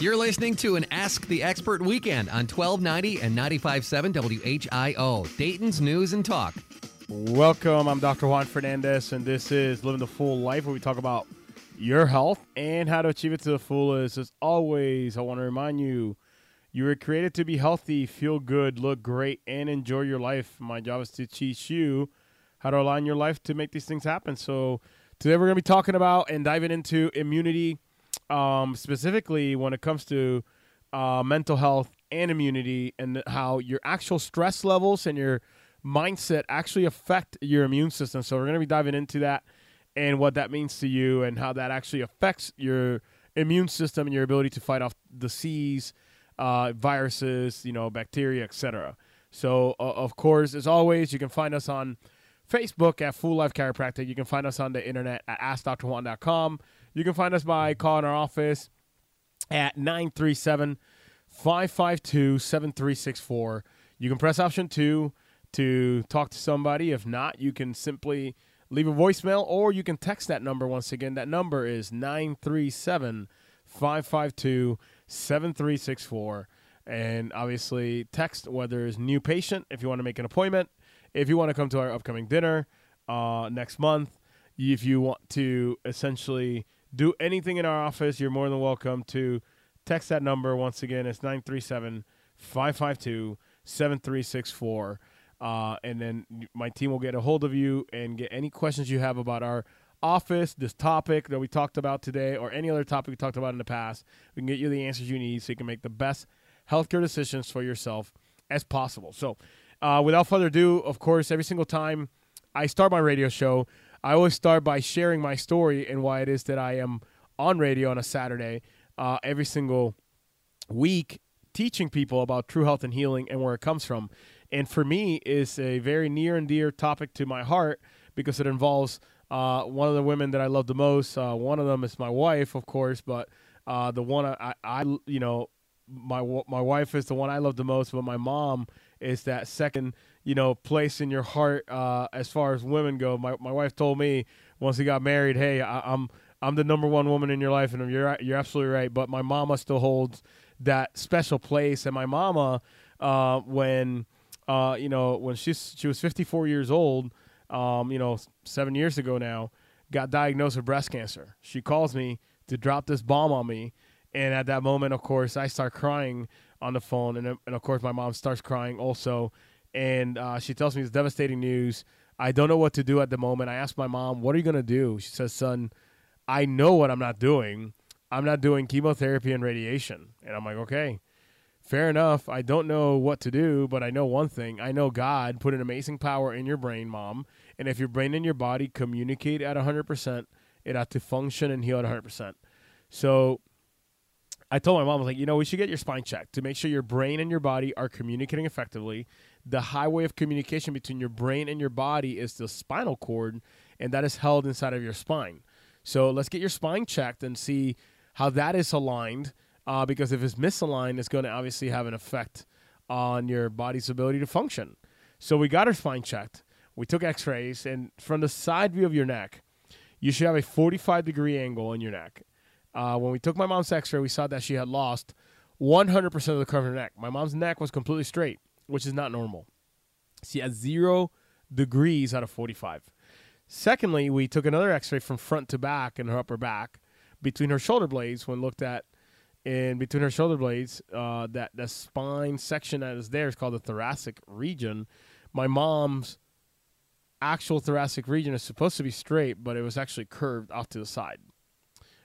You're listening to an Ask the Expert weekend on 1290 and 95.7 WHIO, Dayton's News and Talk. Welcome. I'm Dr. Juan Fernandez, and this is Living the Full Life, where we talk about your health and how to achieve it to the fullest. As always, I want to remind you you were created to be healthy, feel good, look great, and enjoy your life. My job is to teach you how to align your life to make these things happen. So, today we're going to be talking about and diving into immunity um, specifically when it comes to uh, mental health and immunity and how your actual stress levels and your mindset actually affect your immune system. So we're going to be diving into that and what that means to you and how that actually affects your immune system and your ability to fight off disease, uh, viruses, you know, bacteria, etc. So uh, of course, as always, you can find us on Facebook at Full Life Chiropractic. You can find us on the internet at AskDrJuan.com. You can find us by calling our office at 937 552 7364. You can press option two to talk to somebody. If not, you can simply leave a voicemail or you can text that number once again. That number is 937 552 7364. And obviously, text whether it's new patient if you want to make an appointment, if you want to come to our upcoming dinner uh, next month, if you want to essentially do anything in our office, you're more than welcome to text that number. Once again, it's 937 552 7364. Uh, and then my team will get a hold of you and get any questions you have about our office, this topic that we talked about today, or any other topic we talked about in the past. We can get you the answers you need so you can make the best healthcare decisions for yourself as possible. So, uh, without further ado, of course, every single time I start my radio show, I always start by sharing my story and why it is that I am on radio on a Saturday uh, every single week, teaching people about true health and healing and where it comes from. And for me, is a very near and dear topic to my heart because it involves uh, one of the women that I love the most. Uh, one of them is my wife, of course, but uh, the one I, I, you know, my my wife is the one I love the most, but my mom is that second you know, place in your heart uh, as far as women go. My my wife told me once we got married, hey, I, I'm I'm the number one woman in your life, and you're you're absolutely right. But my mama still holds that special place, and my mama, uh, when uh, you know, when she's she was 54 years old, um, you know, seven years ago now, got diagnosed with breast cancer. She calls me to drop this bomb on me, and at that moment, of course, I start crying on the phone, and and of course, my mom starts crying also and uh, she tells me it's devastating news. I don't know what to do at the moment. I ask my mom, "What are you gonna do?" She says, "Son, I know what I'm not doing. I'm not doing chemotherapy and radiation." And I'm like, "Okay, fair enough. I don't know what to do, but I know one thing. I know God put an amazing power in your brain, mom. And if your brain and your body communicate at 100%, it ought to function and heal at 100%. So I told my mom, I was like, you know, we should get your spine checked to make sure your brain and your body are communicating effectively the highway of communication between your brain and your body is the spinal cord, and that is held inside of your spine. So let's get your spine checked and see how that is aligned. Uh, because if it's misaligned, it's going to obviously have an effect on your body's ability to function. So we got her spine checked. We took X-rays, and from the side view of your neck, you should have a 45 degree angle in your neck. Uh, when we took my mom's X-ray, we saw that she had lost 100% of the curve of her neck. My mom's neck was completely straight which is not normal. She has zero degrees out of 45. Secondly, we took another x ray from front to back in her upper back between her shoulder blades when looked at And between her shoulder blades, uh, that the spine section that is there is called the thoracic region. My mom's actual thoracic region is supposed to be straight, but it was actually curved off to the side.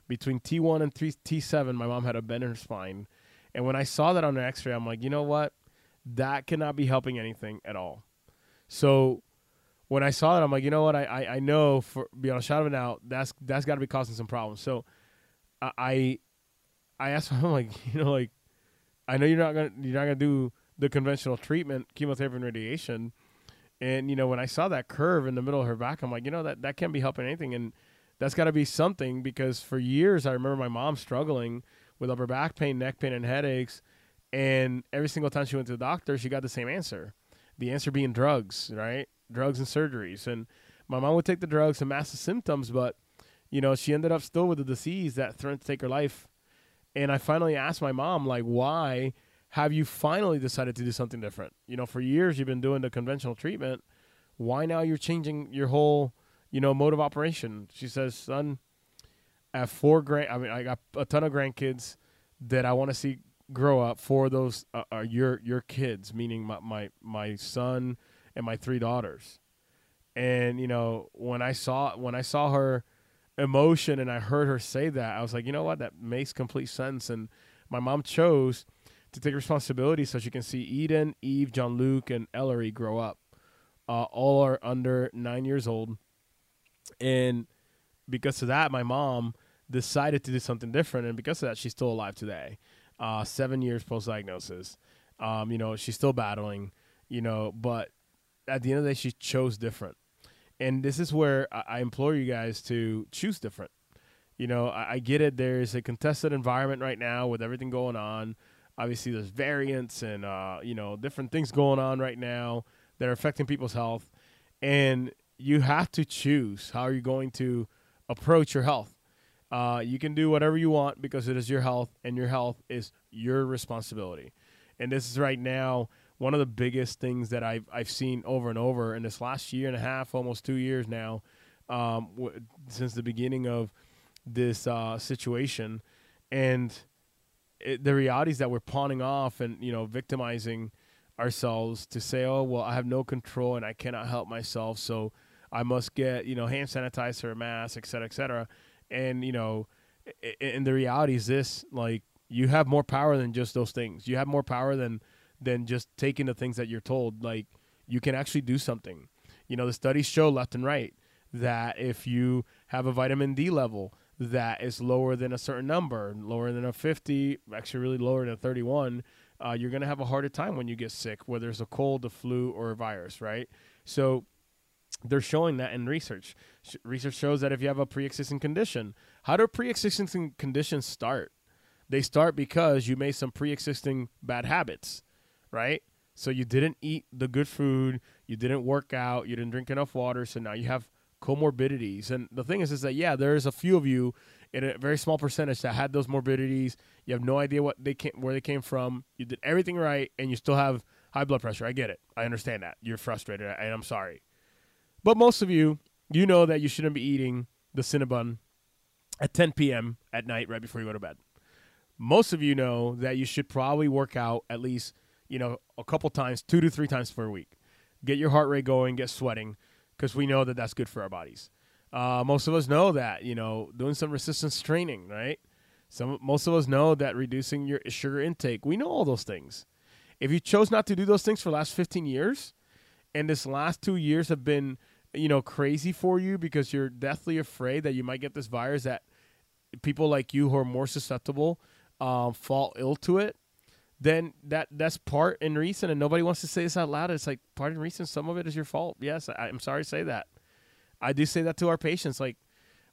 Between T1 and T7, my mom had a bend in her spine. And when I saw that on the x ray, I'm like, you know what? That cannot be helping anything at all. So when I saw that, I'm like, you know what? I, I, I know for beyond a shadow of a doubt, that's that's got to be causing some problems. So I I asked him I'm like, you know, like I know you're not gonna you're not gonna do the conventional treatment, chemotherapy and radiation. And you know, when I saw that curve in the middle of her back, I'm like, you know, that that can't be helping anything, and that's got to be something because for years I remember my mom struggling with upper back pain, neck pain, and headaches and every single time she went to the doctor, she got the same answer. The answer being drugs, right? Drugs and surgeries. And my mom would take the drugs and mask the symptoms, but you know, she ended up still with a disease that threatened to take her life. And I finally asked my mom, like, why have you finally decided to do something different? You know, for years you've been doing the conventional treatment. Why now you're changing your whole, you know, mode of operation? She says, son, I have four grand. I mean, I got a ton of grandkids that I want to see grow up. For those uh, are your your kids, meaning my, my my son and my three daughters. And you know, when I saw when I saw her emotion and I heard her say that, I was like, you know what, that makes complete sense. And my mom chose to take responsibility so she can see Eden, Eve, John Luke, and Ellery grow up. Uh, all are under nine years old, and because of that, my mom decided to do something different, and because of that, she's still alive today. Uh, seven years post diagnosis. Um, you know, she's still battling. You know, but at the end of the day, she chose different and this is where I, I implore you guys to choose different. You know, I, I get it. There's a contested environment right now with everything going on. Obviously, there's variants and uh, you know different things going on right now that are affecting people's health, and you have to choose how you're you going to approach your health. Uh, you can do whatever you want because it is your health, and your health is your responsibility. And this is right now one of the biggest things that I've I've seen over and over in this last year and a half, almost two years now, um, w- since the beginning of this uh, situation, and it, the realities that we're pawning off and you know victimizing ourselves to say, oh well, I have no control and I cannot help myself, so I must get you know hand sanitizer, mask, et cetera, et cetera, and you know, and the reality is this: like you have more power than just those things. You have more power than than just taking the things that you're told. Like you can actually do something. You know, the studies show left and right that if you have a vitamin D level that is lower than a certain number, lower than a 50, actually really lower than a 31, uh, you're going to have a harder time when you get sick, whether it's a cold, a flu, or a virus, right? So they're showing that in research. Research shows that if you have a pre-existing condition, how do pre-existing conditions start? They start because you made some pre-existing bad habits right? So you didn't eat the good food, you didn't work out, you didn't drink enough water, so now you have comorbidities. And the thing is, is that yeah, there's a few of you in a very small percentage that had those morbidities. You have no idea what they came, where they came from. You did everything right, and you still have high blood pressure. I get it. I understand that. You're frustrated, and I'm sorry. But most of you, you know that you shouldn't be eating the Cinnabon at 10 p.m. at night right before you go to bed. Most of you know that you should probably work out at least you know, a couple times, two to three times per week. Get your heart rate going, get sweating, because we know that that's good for our bodies. Uh, most of us know that, you know, doing some resistance training, right? Some most of us know that reducing your sugar intake. We know all those things. If you chose not to do those things for the last 15 years, and this last two years have been, you know, crazy for you because you're deathly afraid that you might get this virus that people like you who are more susceptible um, fall ill to it, then that that's part and reason, and nobody wants to say this out loud. It's like part and reason. Some of it is your fault. Yes, I, am sorry to say that. I do say that to our patients. Like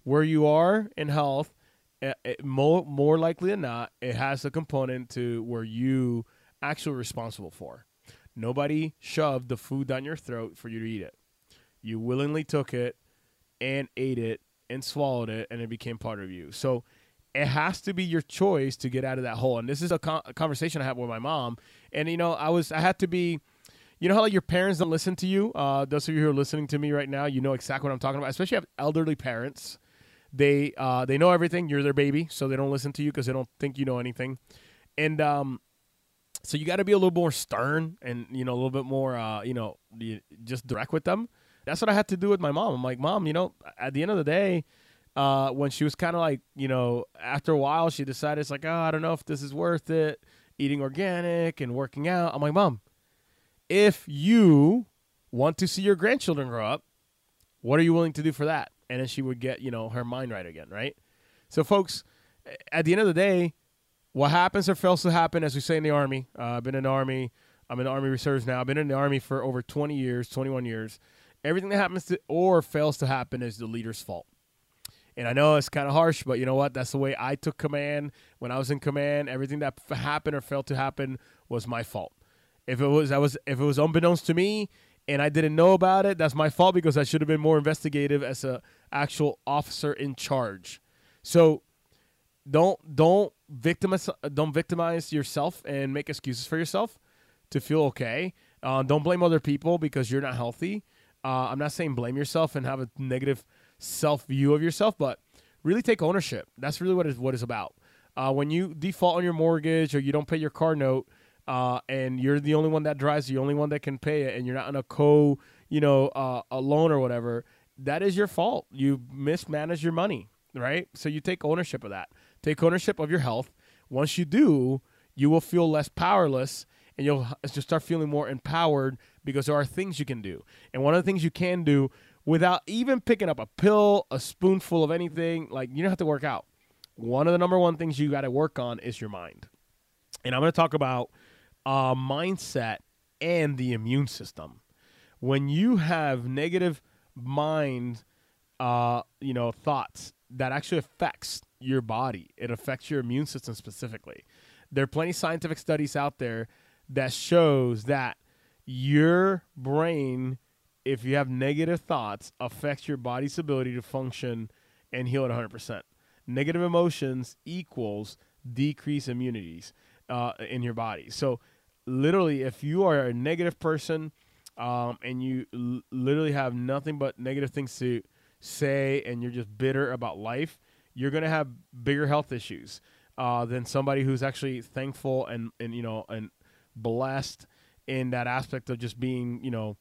where you are in health, it, it, more more likely than not, it has a component to where you actually responsible for. Nobody shoved the food down your throat for you to eat it. You willingly took it and ate it and swallowed it, and it became part of you. So it has to be your choice to get out of that hole. And this is a, a, conversation I had with my mom. And you know, I was I had to be, you know how like your parents don't listen to you. Uh, those of you who are listening to me right now, you know exactly what I'm talking about. Especially have elderly parents. They uh, they know everything. You're their baby, so they don't listen to you because they don't think you know anything. And um, so you got to be a little more stern and you know a little bit more uh, you know just direct with them. That's what I had to do with my mom. I'm like, mom, you know, at the end of the day uh, when she was kind of like, you know, after a while, she decided it's like, oh, I don't know if this is worth it, eating organic and working out. I'm like, mom, if you want to see your grandchildren grow up, what are you willing to do for that? And then she would get, you know, her mind right again, right? So, folks, at the end of the day, what happens or fails to happen, as we say in the Army, uh, I've been in the Army, I'm in the Army Reserves now, I've been in the Army for over 20 years, 21 years. Everything that happens to or fails to happen is the leader's fault. And I know it's kind of harsh, but you know what? That's the way I took command when I was in command. Everything that f- happened or failed to happen was my fault. If it was, I was, if it was unbeknownst to me and I didn't know about it, that's my fault because I should have been more investigative as a actual officer in charge. So don't don't victimize don't victimize yourself and make excuses for yourself to feel okay. Uh, don't blame other people because you're not healthy. Uh, I'm not saying blame yourself and have a negative self view of yourself, but really take ownership. That's really what is what is about. Uh, when you default on your mortgage or you don't pay your car note, uh, and you're the only one that drives, the only one that can pay it, and you're not on a co, you know, uh, a loan or whatever, that is your fault. You mismanage your money, right? So you take ownership of that. Take ownership of your health. Once you do, you will feel less powerless and you'll just start feeling more empowered because there are things you can do. And one of the things you can do without even picking up a pill, a spoonful of anything, like you don't have to work out. One of the number one things you got to work on is your mind. And I'm going to talk about uh, mindset and the immune system. When you have negative mind, uh, you know, thoughts that actually affects your body. It affects your immune system specifically. There are plenty of scientific studies out there that shows that your brain, if you have negative thoughts, affects your body's ability to function and heal at 100%. Negative emotions equals decreased immunities uh, in your body. So, literally, if you are a negative person um, and you l- literally have nothing but negative things to say and you're just bitter about life, you're going to have bigger health issues uh, than somebody who's actually thankful and, and you know and blessed in that aspect of just being you know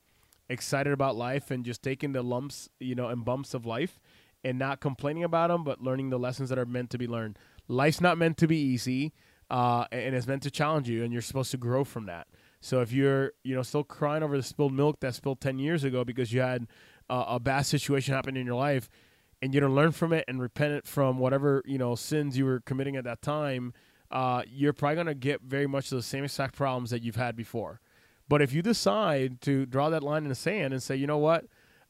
excited about life and just taking the lumps you know and bumps of life and not complaining about them but learning the lessons that are meant to be learned. Life's not meant to be easy uh, and it's meant to challenge you and you're supposed to grow from that. So if you're you know still crying over the spilled milk that spilled 10 years ago because you had uh, a bad situation happen in your life and you don't learn from it and repent it from whatever you know sins you were committing at that time, uh, you're probably gonna get very much the same exact problems that you've had before. But if you decide to draw that line in the sand and say, you know what,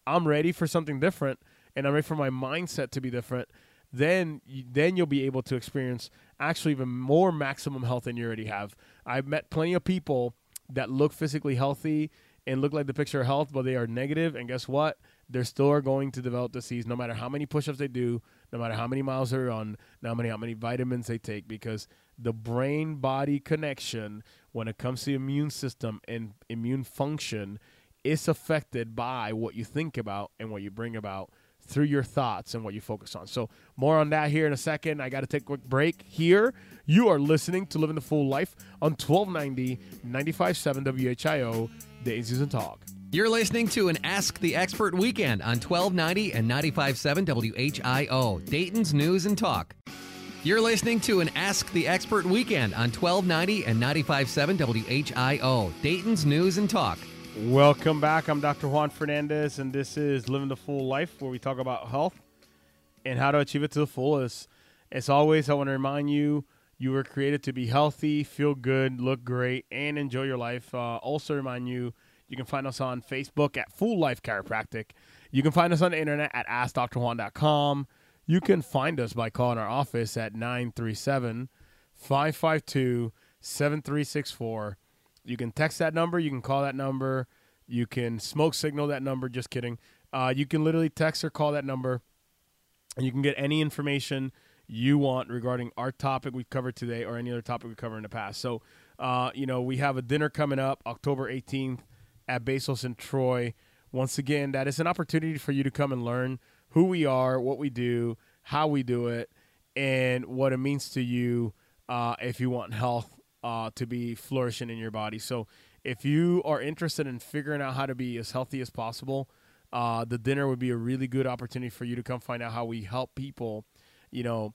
I'm ready for something different, and I'm ready for my mindset to be different, then then you'll be able to experience actually even more maximum health than you already have. I've met plenty of people that look physically healthy and look like the picture of health, but they are negative, and guess what? They're still are going to develop disease no matter how many push-ups they do, no matter how many miles they're on, no matter how many vitamins they take, because the brain-body connection when it comes to immune system and immune function is affected by what you think about and what you bring about through your thoughts and what you focus on. So more on that here in a second. I got to take a quick break here. You are listening to Living the Full Life on 1290 95.7 WHIO, Daisies and Talk. You're listening to an Ask the Expert weekend on 1290 and 95.7 WHIO, Dayton's News and Talk. You're listening to an Ask the Expert weekend on 1290 and 95.7 WHIO, Dayton's News and Talk. Welcome back. I'm Dr. Juan Fernandez, and this is Living the Full Life, where we talk about health and how to achieve it to the fullest. As always, I want to remind you you were created to be healthy, feel good, look great, and enjoy your life. Uh, also, remind you you can find us on Facebook at Full Life Chiropractic. You can find us on the internet at AskDrJuan.com. You can find us by calling our office at 937 552 7364. You can text that number. You can call that number. You can smoke signal that number. Just kidding. Uh, you can literally text or call that number, and you can get any information you want regarding our topic we've covered today or any other topic we've covered in the past. So, uh, you know, we have a dinner coming up October 18th at Basil's and Troy. Once again, that is an opportunity for you to come and learn who we are, what we do, how we do it, and what it means to you uh, if you want health uh, to be flourishing in your body. So, if you are interested in figuring out how to be as healthy as possible, uh, the dinner would be a really good opportunity for you to come find out how we help people, you know,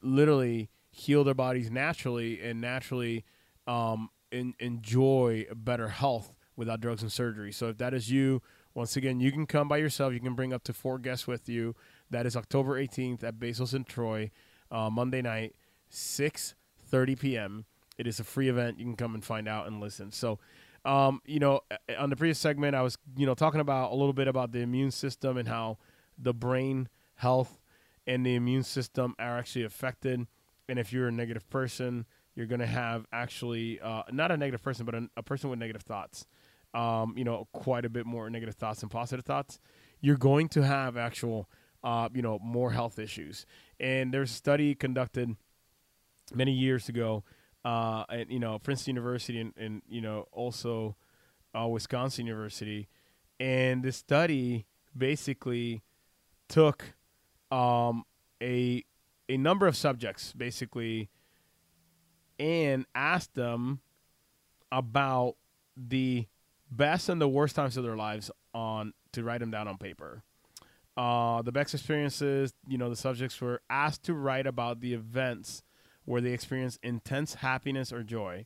literally heal their bodies naturally and naturally um, in, enjoy better health without drugs and surgery. So if that is you, once again, you can come by yourself. You can bring up to four guests with you. That is October 18th at Basil's and Troy, uh, Monday night, 6:30 p.m. It is a free event. You can come and find out and listen. So, um, you know, on the previous segment, I was, you know, talking about a little bit about the immune system and how the brain health and the immune system are actually affected. And if you're a negative person, you're going to have actually uh, not a negative person, but a, a person with negative thoughts um, you know, quite a bit more negative thoughts than positive thoughts, you're going to have actual uh, you know, more health issues. And there's a study conducted many years ago uh, at you know Princeton University and, and you know also uh, Wisconsin University, and this study basically took um, a a number of subjects basically and asked them about the best and the worst times of their lives on to write them down on paper. Uh, the best experiences, you know, the subjects were asked to write about the events where they experienced intense happiness or joy.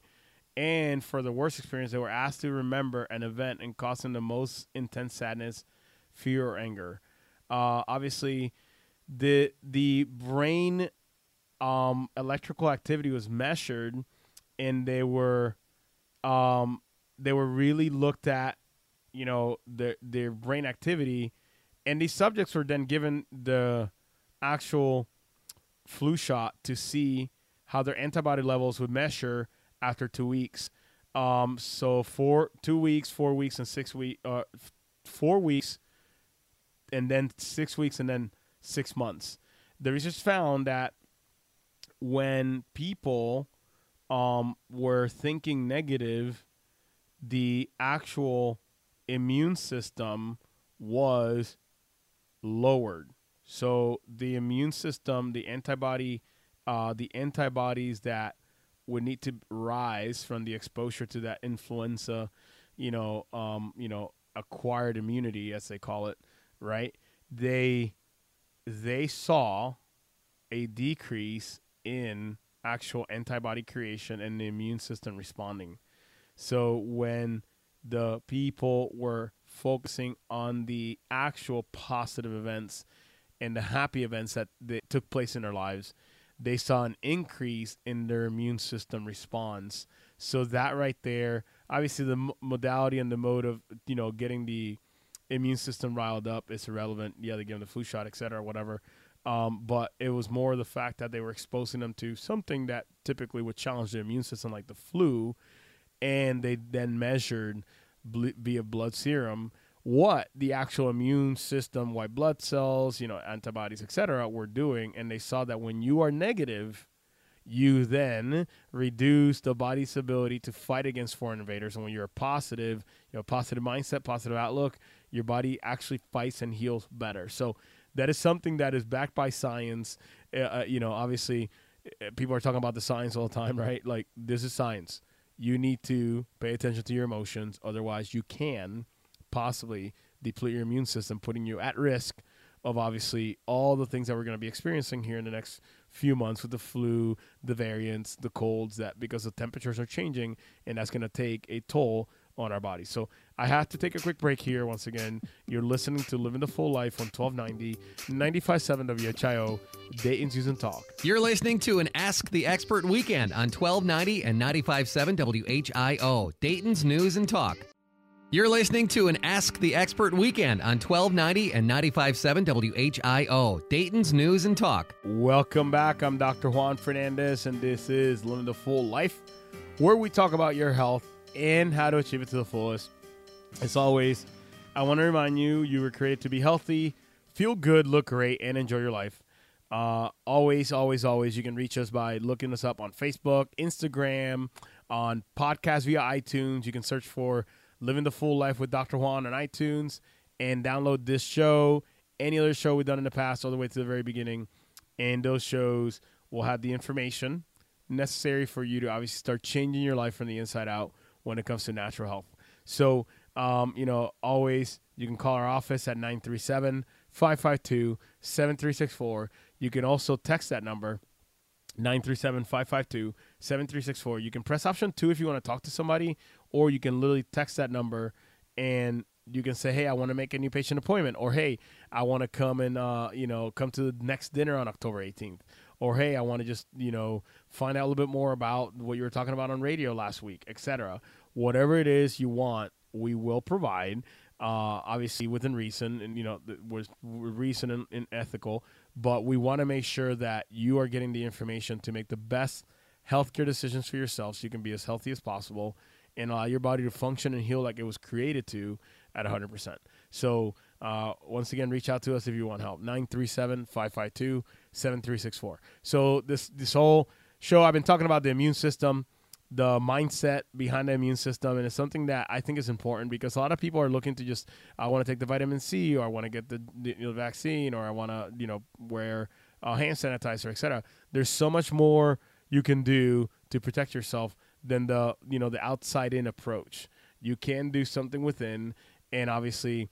And for the worst experience, they were asked to remember an event and caused them the most intense sadness, fear, or anger. Uh, obviously, the the brain um, electrical activity was measured, and they were um, they were really looked at, you know, their their brain activity, and these subjects were then given the actual flu shot to see how their antibody levels would measure after two weeks. Um, so for two weeks, four weeks, and six week, uh, four weeks, and then six weeks, and then six months. The research found that when people um, were thinking negative, the actual immune system was lowered. So the immune system, the antibody, uh, the antibodies that would need to rise from the exposure to that influenza, you know, um, you know, acquired immunity as they call it, right? They they saw a decrease in actual antibody creation and the immune system responding. So when the people were focusing on the actual positive events and the happy events that, that took place in their lives, they saw an increase in their immune system response. So that right there, obviously the modality and the mode of you know getting the immune system riled up is irrelevant. Yeah, they give them the flu shot, et cetera, whatever. Um, but it was more the fact that they were exposing them to something that typically would challenge the immune system, like the flu, and they then measured via blood serum what the actual immune system, white blood cells, you know, antibodies, etc., were doing, and they saw that when you are negative, you then reduce the body's ability to fight against foreign invaders. And when you're positive, you a positive mindset, positive outlook, your body actually fights and heals better. So that is something that is backed by science. Uh, uh you know, obviously, uh, people are talking about the science all the time, right? Like this is science. You need to pay attention to your emotions, otherwise, you can possibly deplete your immune system, putting you at risk of obviously all the things that we're going to be experiencing here in the next few months with the flu, the variants, the colds that because the temperatures are changing and that's going to take a toll on our bodies. So I have to take a quick break here. Once again, you're listening to Living the Full Life on 1290, 95.7 WHIO, Dayton's News and Talk. You're listening to an Ask the Expert weekend on 1290 and 95.7 WHIO, Dayton's News and Talk. You're listening to an Ask the Expert weekend on 1290 and 95.7 WHIO, Dayton's News and Talk. Welcome back. I'm Dr. Juan Fernandez, and this is Living the Full Life, where we talk about your health and how to achieve it to the fullest. As always, I want to remind you you were created to be healthy, feel good, look great, and enjoy your life. Uh, always, always, always, you can reach us by looking us up on Facebook, Instagram, on podcast via iTunes. You can search for Living the Full Life with Dr. Juan on iTunes and download this show, any other show we've done in the past, all the way to the very beginning. And those shows will have the information necessary for you to obviously start changing your life from the inside out when it comes to natural health. So, um, you know, always you can call our office at 937 552 7364. You can also text that number 937 552 7364. You can press option two if you want to talk to somebody, or you can literally text that number and you can say, "Hey, I want to make a new patient appointment," or "Hey, I want to come and uh, you know come to the next dinner on October 18th," or "Hey, I want to just you know find out a little bit more about what you were talking about on radio last week, etc." Whatever it is you want, we will provide. Uh, obviously within reason, and you know, was reason and, and ethical, but we want to make sure that you are getting the information to make the best healthcare decisions for yourself, so you can be as healthy as possible and allow your body to function and heal like it was created to at 100%. So Uh, once again, reach out to us if you want help. 937-552-7364. So this this whole show, I've been talking about the immune system, the mindset behind the immune system, and it's something that I think is important because a lot of people are looking to just, I want to take the vitamin C, or I want to get the, the vaccine, or I want to, you know, wear a hand sanitizer, etc. There's so much more you can do to protect yourself than the, you know, the outside in approach. You can do something within, and obviously,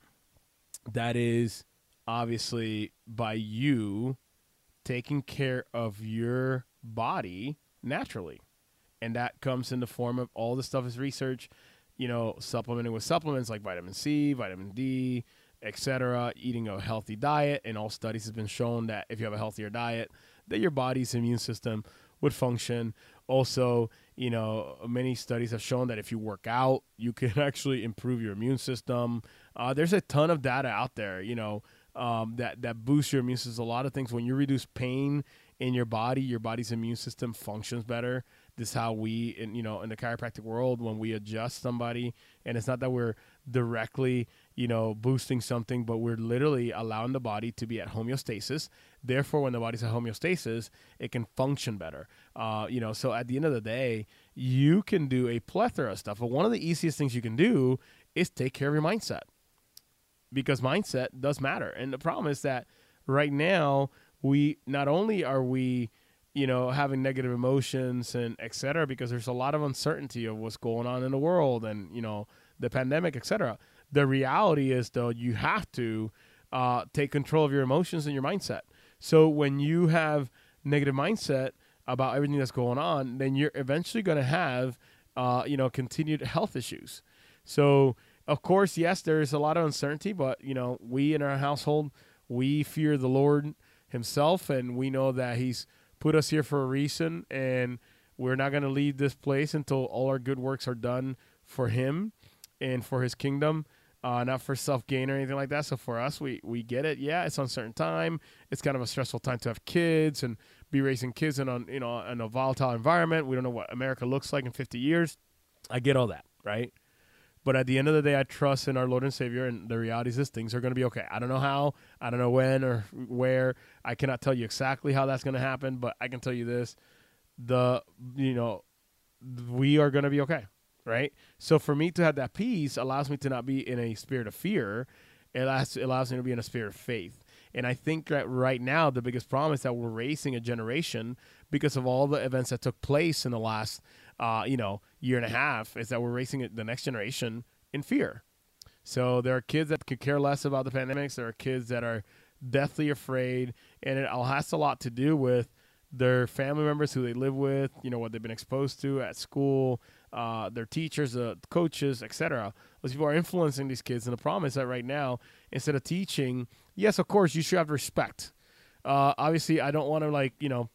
that is obviously by you taking care of your body naturally. And that comes in the form of all the stuff is research you know supplementing with supplements like vitamin c vitamin d etc eating a healthy diet. And all studies have been shown that if you have a healthier diet that your body's immune system would function. Also you know many studies have shown that if you work out you can actually improve your immune system uh, there's a ton of data out there you know um, that that boosts your immune system. A lot of things when you reduce pain in your body your body's immune system functions better. This is how we in you know in the chiropractic world when we adjust somebody and it's not that we're directly you know boosting something but we're literally allowing the body to be at homeostasis. Therefore when the body's at homeostasis it can function better. Uh, you know so at the end of the day you can do a plethora of stuff but one of the easiest things you can do is take care of your mindset because mindset does matter and the problem is that right now we not only are we you know, having negative emotions and et cetera, because there's a lot of uncertainty of what's going on in the world and, you know, the pandemic, et cetera. The reality is, though, you have to uh, take control of your emotions and your mindset. So when you have negative mindset about everything that's going on, then you're eventually going to have, uh, you know, continued health issues. So, of course, yes, there's a lot of uncertainty, but, you know, we in our household, we fear the Lord himself, and we know that he's – put us here for a reason, and we're not going to leave this place until all our good works are done for Him and for His kingdom. Uh, not for self gain or anything like that. So for us, we we get it. Yeah, it's uncertain time. It's kind of a stressful time to have kids and be raising kids in a you know in a volatile environment. We don't know what America looks like in 50 years. I get all that, right? But at the end of the day, I trust in our Lord and Savior, and the reality is this: things are going to be okay. I don't know how, I don't know when or where. I cannot tell you exactly how that's going to happen, but I can tell you this: the you know, we are going to be okay, right? So for me to have that peace allows me to not be in a spirit of fear. It allows, it allows me to be in a spirit of faith. And I think that right now the biggest problem is that we're raising a generation because of all the events that took place in the last uh, you know, year and a half is that we're racing the next generation in fear. So there are kids that could care less about the pandemics. There are kids that are deathly afraid, and it all has a lot to do with their family members who they live with, you know, what they've been exposed to at school, uh, their teachers, uh, coaches, etc. Those people are influencing these kids, and the problem is that right now, instead of teaching, yes, of course, you should have respect. Uh, obviously, I don't want to like you know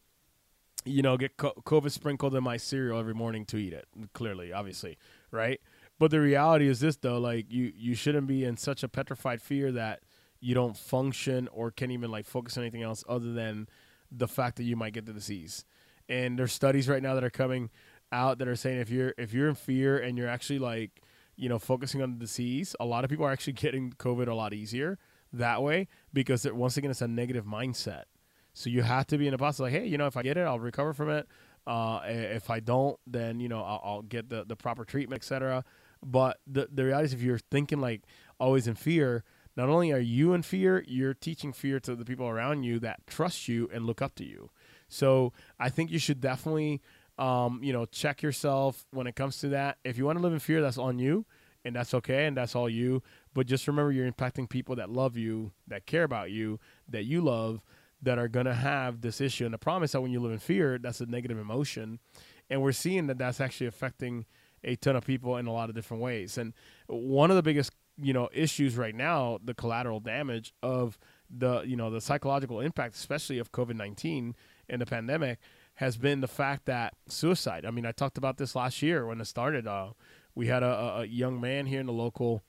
you know, get COVID sprinkled in my cereal every morning to eat it. Clearly, obviously, right? But the reality is this, though: like you, you shouldn't be in such a petrified fear that you don't function or can't even like focus on anything else other than the fact that you might get the disease. And there's studies right now that are coming out that are saying if you're if you're in fear and you're actually like you know focusing on the disease, a lot of people are actually getting COVID a lot easier that way because once again it's a negative mindset so you have to be in a process like, hey, you know, if I get it, I'll recover from it. Uh, if I don't, then you know I'll, I'll get the, the proper treatment, etc. But the the reality is, if you're thinking like always in fear, not only are you in fear, you're teaching fear to the people around you that trust you and look up to you. So I think you should definitely, um, you know, check yourself when it comes to that. If you want to live in fear, that's on you, and that's okay, and that's all you. But just remember, you're impacting people that love you, that care about you, that you love that are going to have this issue. And the problem is that when you live in fear, that's a negative emotion. And we're seeing that that's actually affecting a ton of people in a lot of different ways. And one of the biggest, you know, issues right now, the collateral damage of the, you know, the psychological impact, especially of COVID-19 and the pandemic, has been the fact that suicide. I mean, I talked about this last year when it started. Uh, we had a, a young man here in the local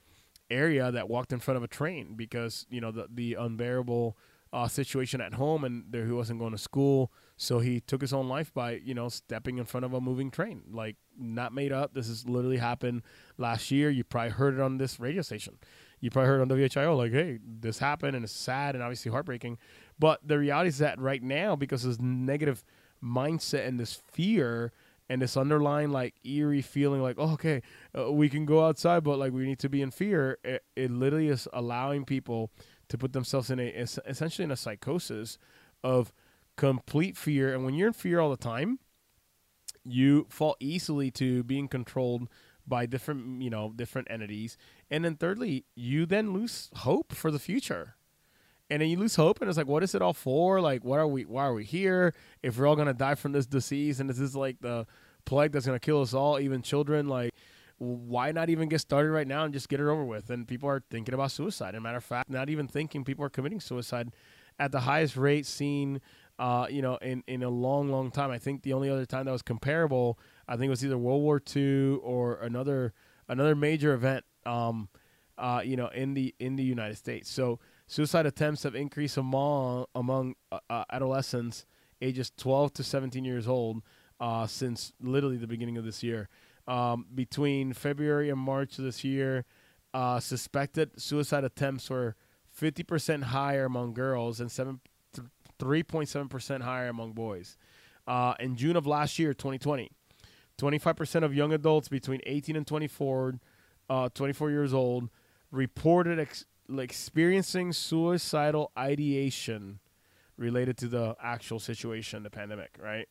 area that walked in front of a train because, you know, the, the unbearable – uh, situation at home, and there he wasn't going to school, so he took his own life by you know stepping in front of a moving train. Like not made up. This has literally happened last year. You probably heard it on this radio station. you probably heard on WHIO like, hey, this happened and it's sad and obviously heartbreaking. But the reality is that right now, because this negative mindset and this fear and this underlying like eerie feeling like, oh, okay, uh, we can go outside, but like we need to be in fear. It, it literally is allowing people to put themselves in a essentially in a psychosis of complete fear. And when you're in fear all the time, you fall easily to being controlled by different, you know, different entities. And then thirdly, you then lose hope for the future. And then you lose hope and it's like, what is it all for? Like, what are we, why are we here? If we're all to die from this disease and this is like the plague that's to kill us all, even children, like, why not even get started right now and just get it over with? And people are thinking about suicide. As a matter of fact, not even thinking people are committing suicide at the highest rate seen uh, you know, in, in a long, long time. I think the only other time that was comparable, I think it was either World War II or another another major event, um, uh, you know, in the in the United States. So suicide attempts have increased among among uh, uh adolescents ages 12 to 17 years old uh, since literally the beginning of this year. Um, between February and March of this year, uh, suspected suicide attempts were 50% higher among girls and 3.7% higher among boys. Uh, in June of last year, 2020, 25% of young adults between 18 and 24, uh, 24 years old reported ex- experiencing suicidal ideation related to the actual situation, the pandemic, right?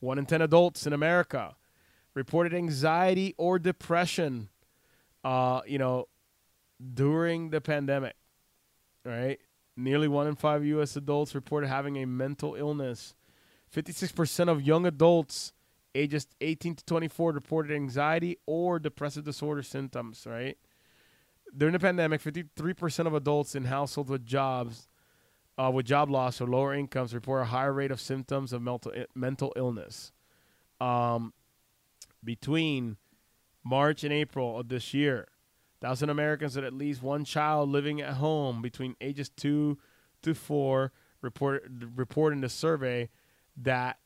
One in 10 adults in America reported anxiety or depression, uh, you know, during the pandemic, right? Nearly one in five U.S. adults reported having a mental illness. 56% of young adults ages 18 to 24 reported anxiety or depressive disorder symptoms, right? During the pandemic, 53% of adults in households with jobs, uh, with job loss or lower incomes, report a higher rate of symptoms of mental, mental illness. Um, between March and April of this year, Thousand Americans with at least one child living at home between ages two to four report report in the survey that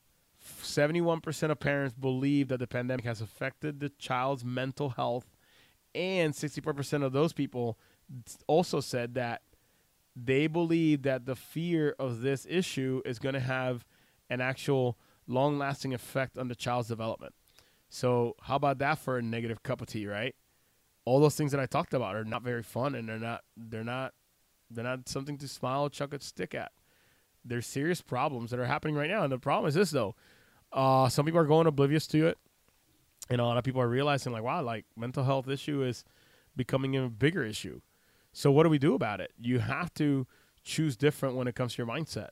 71% of parents believe that the pandemic has affected the child's mental health, and 64% of those people also said that they believe that the fear of this issue is going to have an actual long lasting effect on the child's development. So, how about that for a negative cup of tea, right? all those things that I talked about are not very fun and they're not they're not they're not something to smile, chuck a stick at. There's serious problems that are happening right now. And the problem is this though. Uh, some people are going oblivious to it. And a lot of people are realizing like, wow, like mental health issue is becoming a bigger issue. So what do we do about it? You have to choose different when it comes to your mindset.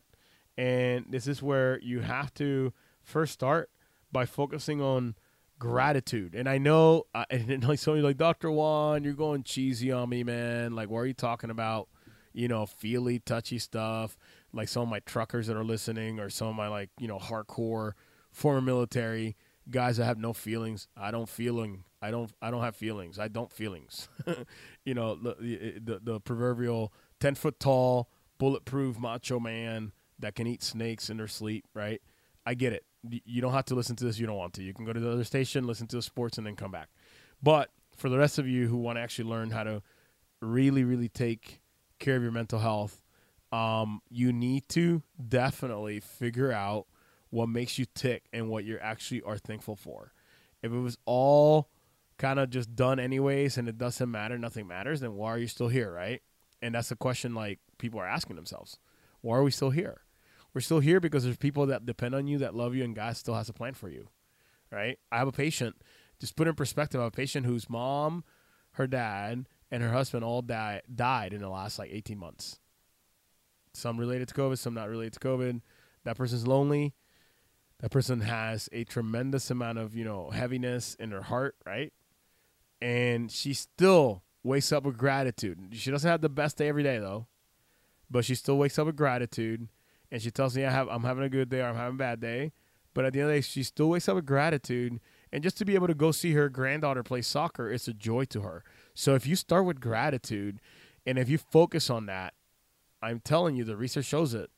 And this is where you have to first start by focusing on gratitude. And I know, uh, and like somebody like Doctor Juan, you're going cheesy on me, man. Like, why are you talking about, you know, feely, touchy stuff? Like some of my truckers that are listening, or some of my like, you know, hardcore former military guys that have no feelings. I don't feeling. I don't. I don't have feelings. I don't feelings. you know, the, the the proverbial ten foot tall, bulletproof macho man that can eat snakes in their sleep. Right. I get it you don't have to listen to this. You don't want to. You can go to the other station, listen to the sports, and then come back. But for the rest of you who want to actually learn how to really, really take care of your mental health, um, you need to definitely figure out what makes you tick and what you actually are thankful for. If it was all kind of just done anyways and it doesn't matter, nothing matters, then why are you still here, right? And that's the question like people are asking themselves. Why are we still here? We're still here because there's people that depend on you, that love you, and God still has a plan for you. Right? I have a patient. Just put in perspective, I have a patient whose mom, her dad, and her husband all died died in the last like 18 months. Some related to COVID, some not related to COVID. That person's lonely. That person has a tremendous amount of, you know, heaviness in her heart, right? And she still wakes up with gratitude. She doesn't have the best day every day though, but she still wakes up with gratitude and she tells me I have I'm having a good day or I'm having a bad day. But at the end of the day, she still wakes up with gratitude. And just to be able to go see her granddaughter play soccer, it's a joy to her. So if you start with gratitude and if you focus on that, I'm telling you, the research shows it.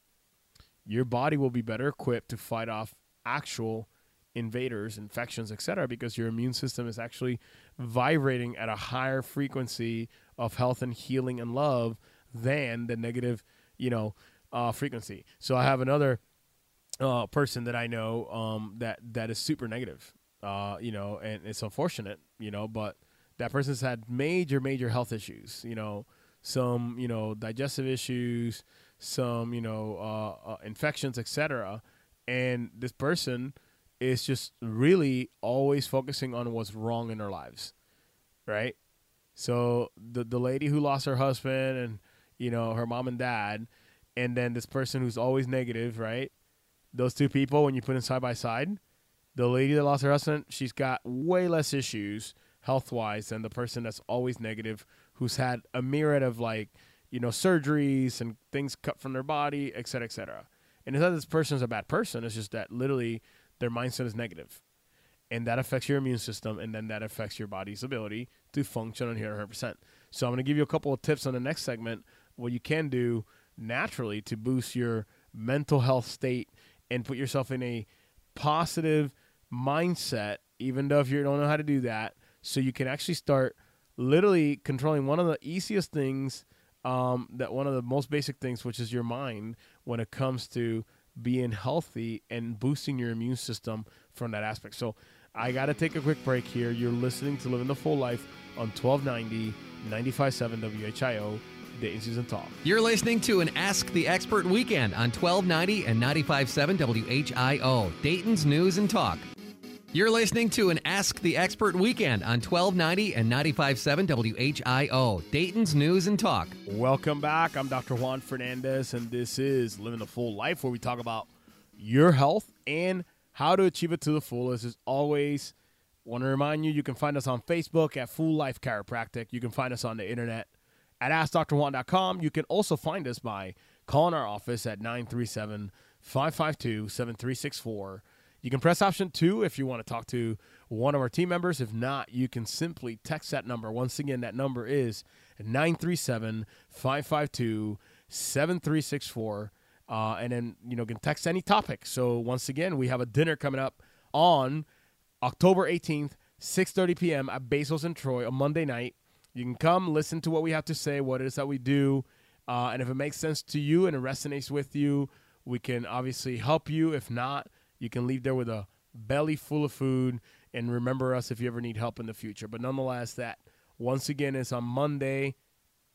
Your body will be better equipped to fight off actual invaders, infections, etc., because your immune system is actually vibrating at a higher frequency of health and healing and love than the negative, you know, uh, frequency. So I have another uh, person that I know um, that that is super negative, uh, you know, and it's unfortunate, you know, but that person's had major, major health issues, you know, some, you know, digestive issues, some, you know, uh, uh, infections, etc. And this person is just really always focusing on what's wrong in their lives, right? So the the lady who lost her husband and you know her mom and dad, and then this person who's always negative, right? Those two people, when you put them side by side, the lady that lost her husband, she's got way less issues health wise than the person that's always negative, who's had a myriad of like, you know, surgeries and things cut from their body, et cetera, et cetera. And it's not that this person is a bad person, it's just that literally their mindset is negative. And that affects your immune system, and then that affects your body's ability to function on here 100%. So I'm going to give you a couple of tips on the next segment, what you can do naturally to boost your mental health state and put yourself in a positive mindset, even though if you don't know how to do that, so you can actually start literally controlling one of the easiest things, um, that one of the most basic things, which is your mind, when it comes to being healthy and boosting your immune system from that aspect. So I got to take a quick break here. You're listening to Living the Full Life on 1290 957 WHIO. Dayton's News and Talk. You're listening to an Ask the Expert weekend on 1290 and 95.7 WHIO, Dayton's News and Talk. You're listening to an Ask the Expert weekend on 1290 and 95.7 WHIO, Dayton's News and Talk. Welcome back. I'm Dr. Juan Fernandez, and this is Living the Full Life, where we talk about your health and how to achieve it to the fullest. As always, want to remind you, you can find us on Facebook at Full Life Chiropractic. You can find us on the internet at AskDrJuan.com. You can also find us by calling our office at 937 552 7364. You can press option two if you want to talk to one of our team members. If not, you can simply text that number. Once again, that number is 937 552 7364. Uh, and then, you know, can text any topic. So once again, we have a dinner coming up on October 18th, 6.30 p.m. at Basil's and Troy on Monday night. You can come listen to what we have to say, what it is that we do, uh, and if it makes sense to you and it resonates with you, we can obviously help you. If not, you can leave there with a belly full of food and remember us if you ever need help in the future. But nonetheless, that once again is on Monday,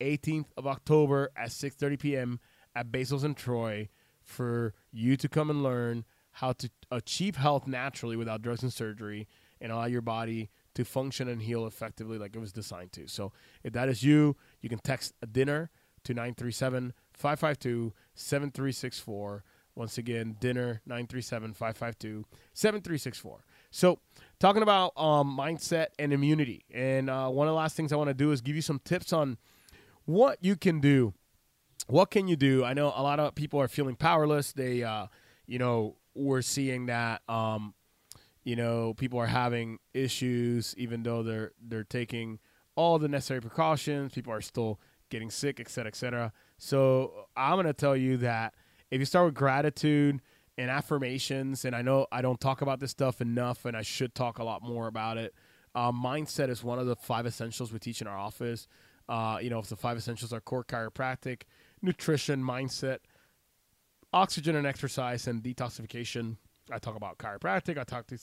18th of October at 6:30 p.m. at Basil's and Troy for you to come and learn how to achieve health naturally without drugs and surgery and allow your body to function and heal effectively like it was designed to. So if that is you, you can text dinner to 937 552 7364. Once again, dinner 937 552 7364. So, talking about um, mindset and immunity. And uh, one of the last things I want to do is give you some tips on what you can do. What can you do? I know a lot of people are feeling powerless. They, uh, you know, we're seeing that um, you know people are having issues even though they're they're taking all the necessary precautions people are still getting sick et cetera et cetera. So i'm going to tell you that if you start with gratitude and affirmations and i know i don't talk about this stuff enough and i should talk a lot more about it uh, mindset is one of the five essentials we teach in our office. Uh, you know if the five essentials are core chiropractic nutrition mindset oxygen and exercise and detoxification I talk about chiropractic. I talk to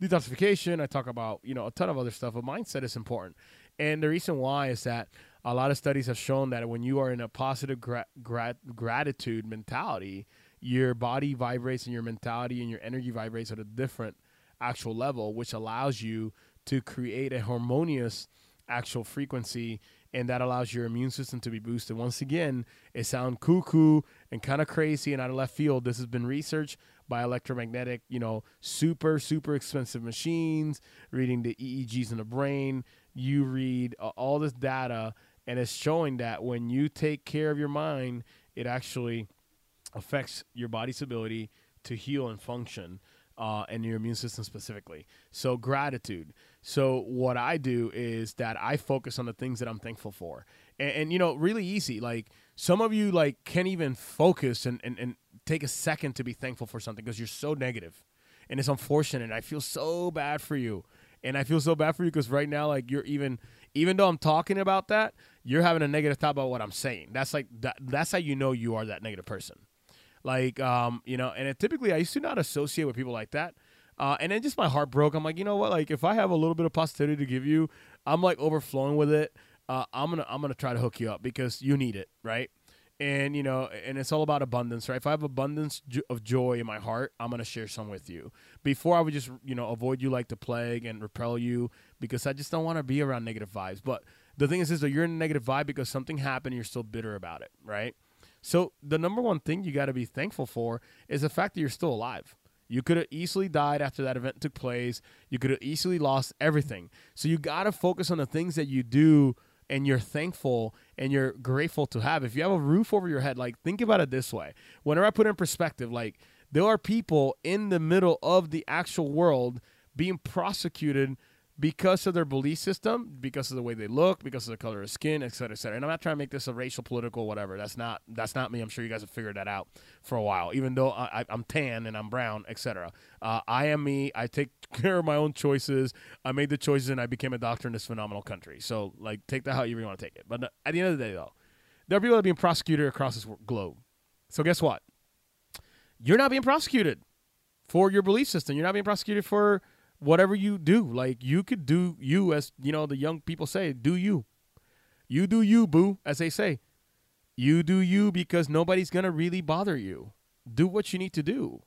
detoxification. I talk about you know a ton of other stuff. But mindset is important, and the reason why is that a lot of studies have shown that when you are in a positive gra- gra- gratitude mentality, your body vibrates and your mentality and your energy vibrates at a different actual level, which allows you to create a harmonious actual frequency and that allows your immune system to be boosted. Once again, it sounds cuckoo and kind of crazy and out of left field. This has been researched by electromagnetic, you know, super, super expensive machines, reading the EEGs in the brain. You read uh, all this data, and it's showing that when you take care of your mind, it actually affects your body's ability to heal and function. Uh, and your immune system specifically. So, gratitude. So, what I do is that I focus on the things that I'm thankful for. And, and you know, really easy. Like, some of you, like, can't even focus and, and, and take a second to be thankful for something because you're so negative and it's unfortunate. I feel so bad for you. And I feel so bad for you because right now, like you're even, even though I'm talking about that, you're having a negative thought about what I'm saying. That's like that. That's how you know you are that negative person. Like, um, you know, and it, typically I used to not associate with people like that. Uh, and then just my heart broke. I'm like, you know what? Like, if I have a little bit of positivity to give you, I'm like overflowing with it. Uh, I'm gonna I'm gonna try to hook you up because you need it, right? And you know, and it's all about abundance, right? If I have abundance of joy in my heart, I'm gonna share some with you. Before I would just you know avoid you like the plague and repel you because I just don't want to be around negative vibes. But the thing is, is that you're in a negative vibe because something happened. You're still bitter about it, right? So the number one thing you got to be thankful for is the fact that you're still alive. You could have easily died after that event took place. You could have easily lost everything. So you got to focus on the things that you do and you're thankful and you're grateful to have. If you have a roof over your head, like think about it this way. Whenever I put in perspective, like there are people in the middle of the actual world being prosecuted because of their belief system, because of the way they look, because of the color of skin, et cetera, et cetera. And I'm not trying to make this a racial, political, whatever. That's not that's not me. I'm sure you guys have figured that out for a while. Even though I, am tan and I'm brown, et cetera. Uh, I am me. I take care of my own choices. I made the choices and I became a doctor in this phenomenal country. So like, take that however you want to take it. But at the end of the day, though, there are people that are being prosecuted across this globe. So guess what? You're not being prosecuted for your belief system. You're not being prosecuted for whatever you do. Like you could do you as you know the young people say, do you. You do you, boo, as they say. You do you because nobody's gonna really bother you. Do what you need to do.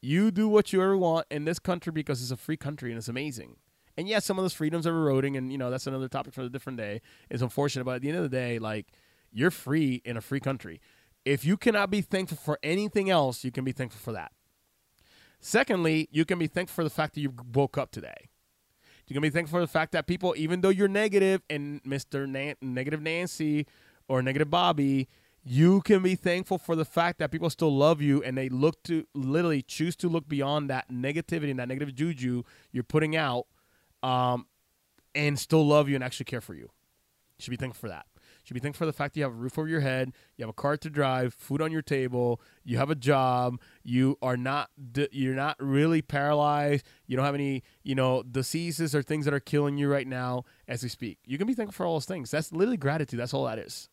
You do what you ever want in this country because it's a free country and it's amazing. And yes, some of those freedoms are eroding, and you know that's another topic for a different day. It's unfortunate, but at the end of the day, like you're free in a free country. If you cannot be thankful for anything else, you can be thankful for that. Secondly, you can be thankful for the fact that you woke up today. You can be thankful for the fact that people, even though you're negative and Mr. Nan- negative Nancy or negative Bobby, you can be thankful for the fact that people still love you and they look to literally choose to look beyond that negativity and that negative juju you're putting out um, and still love you and actually care for you. You should be thankful for that should be thankful for the fact that you have a roof over your head, you have a car to drive, food on your table, you have a job, you are not you're not really paralyzed, you don't have any, you know, diseases or things that are killing you right now as we speak. You can be thankful for all those things. That's literally gratitude. That's all that is.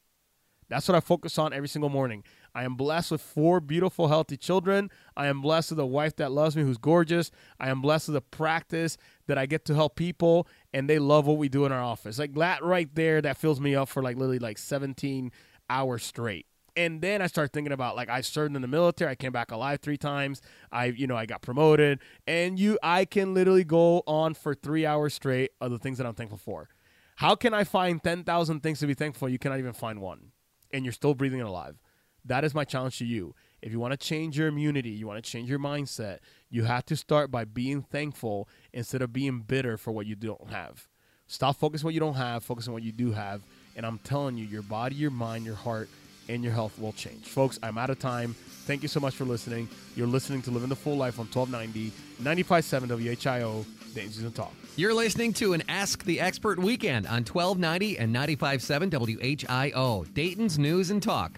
That's what I focus on every single morning. I am blessed with four beautiful, healthy children. I am blessed with a wife that loves me, who's gorgeous. I am blessed with a practice that I get to help people, and they love what we do in our office. Like that right there, that fills me up for like literally like 17 hours straight. And then I start thinking about like I served in the military. I came back alive three times. I you know I got promoted, and you I can literally go on for three hours straight of the things that I'm thankful for. How can I find 10,000 things to be thankful for? You cannot even find one and you're still breathing and alive. That is my challenge to you. If you want to change your immunity, you want to change your mindset, you have to start by being thankful instead of being bitter for what you don't have. Stop focusing on what you don't have, focus on what you do have. And I'm telling you, your body, your mind, your heart, and your health will change. Folks, I'm out of time. Thank you so much for listening. You're listening to Living the Full Life on 1290, 95.7 WHIO, Dayton's News and Talk. You're listening to an Ask the Expert weekend on 1290 and 95.7 WHIO, Dayton's News and Talk.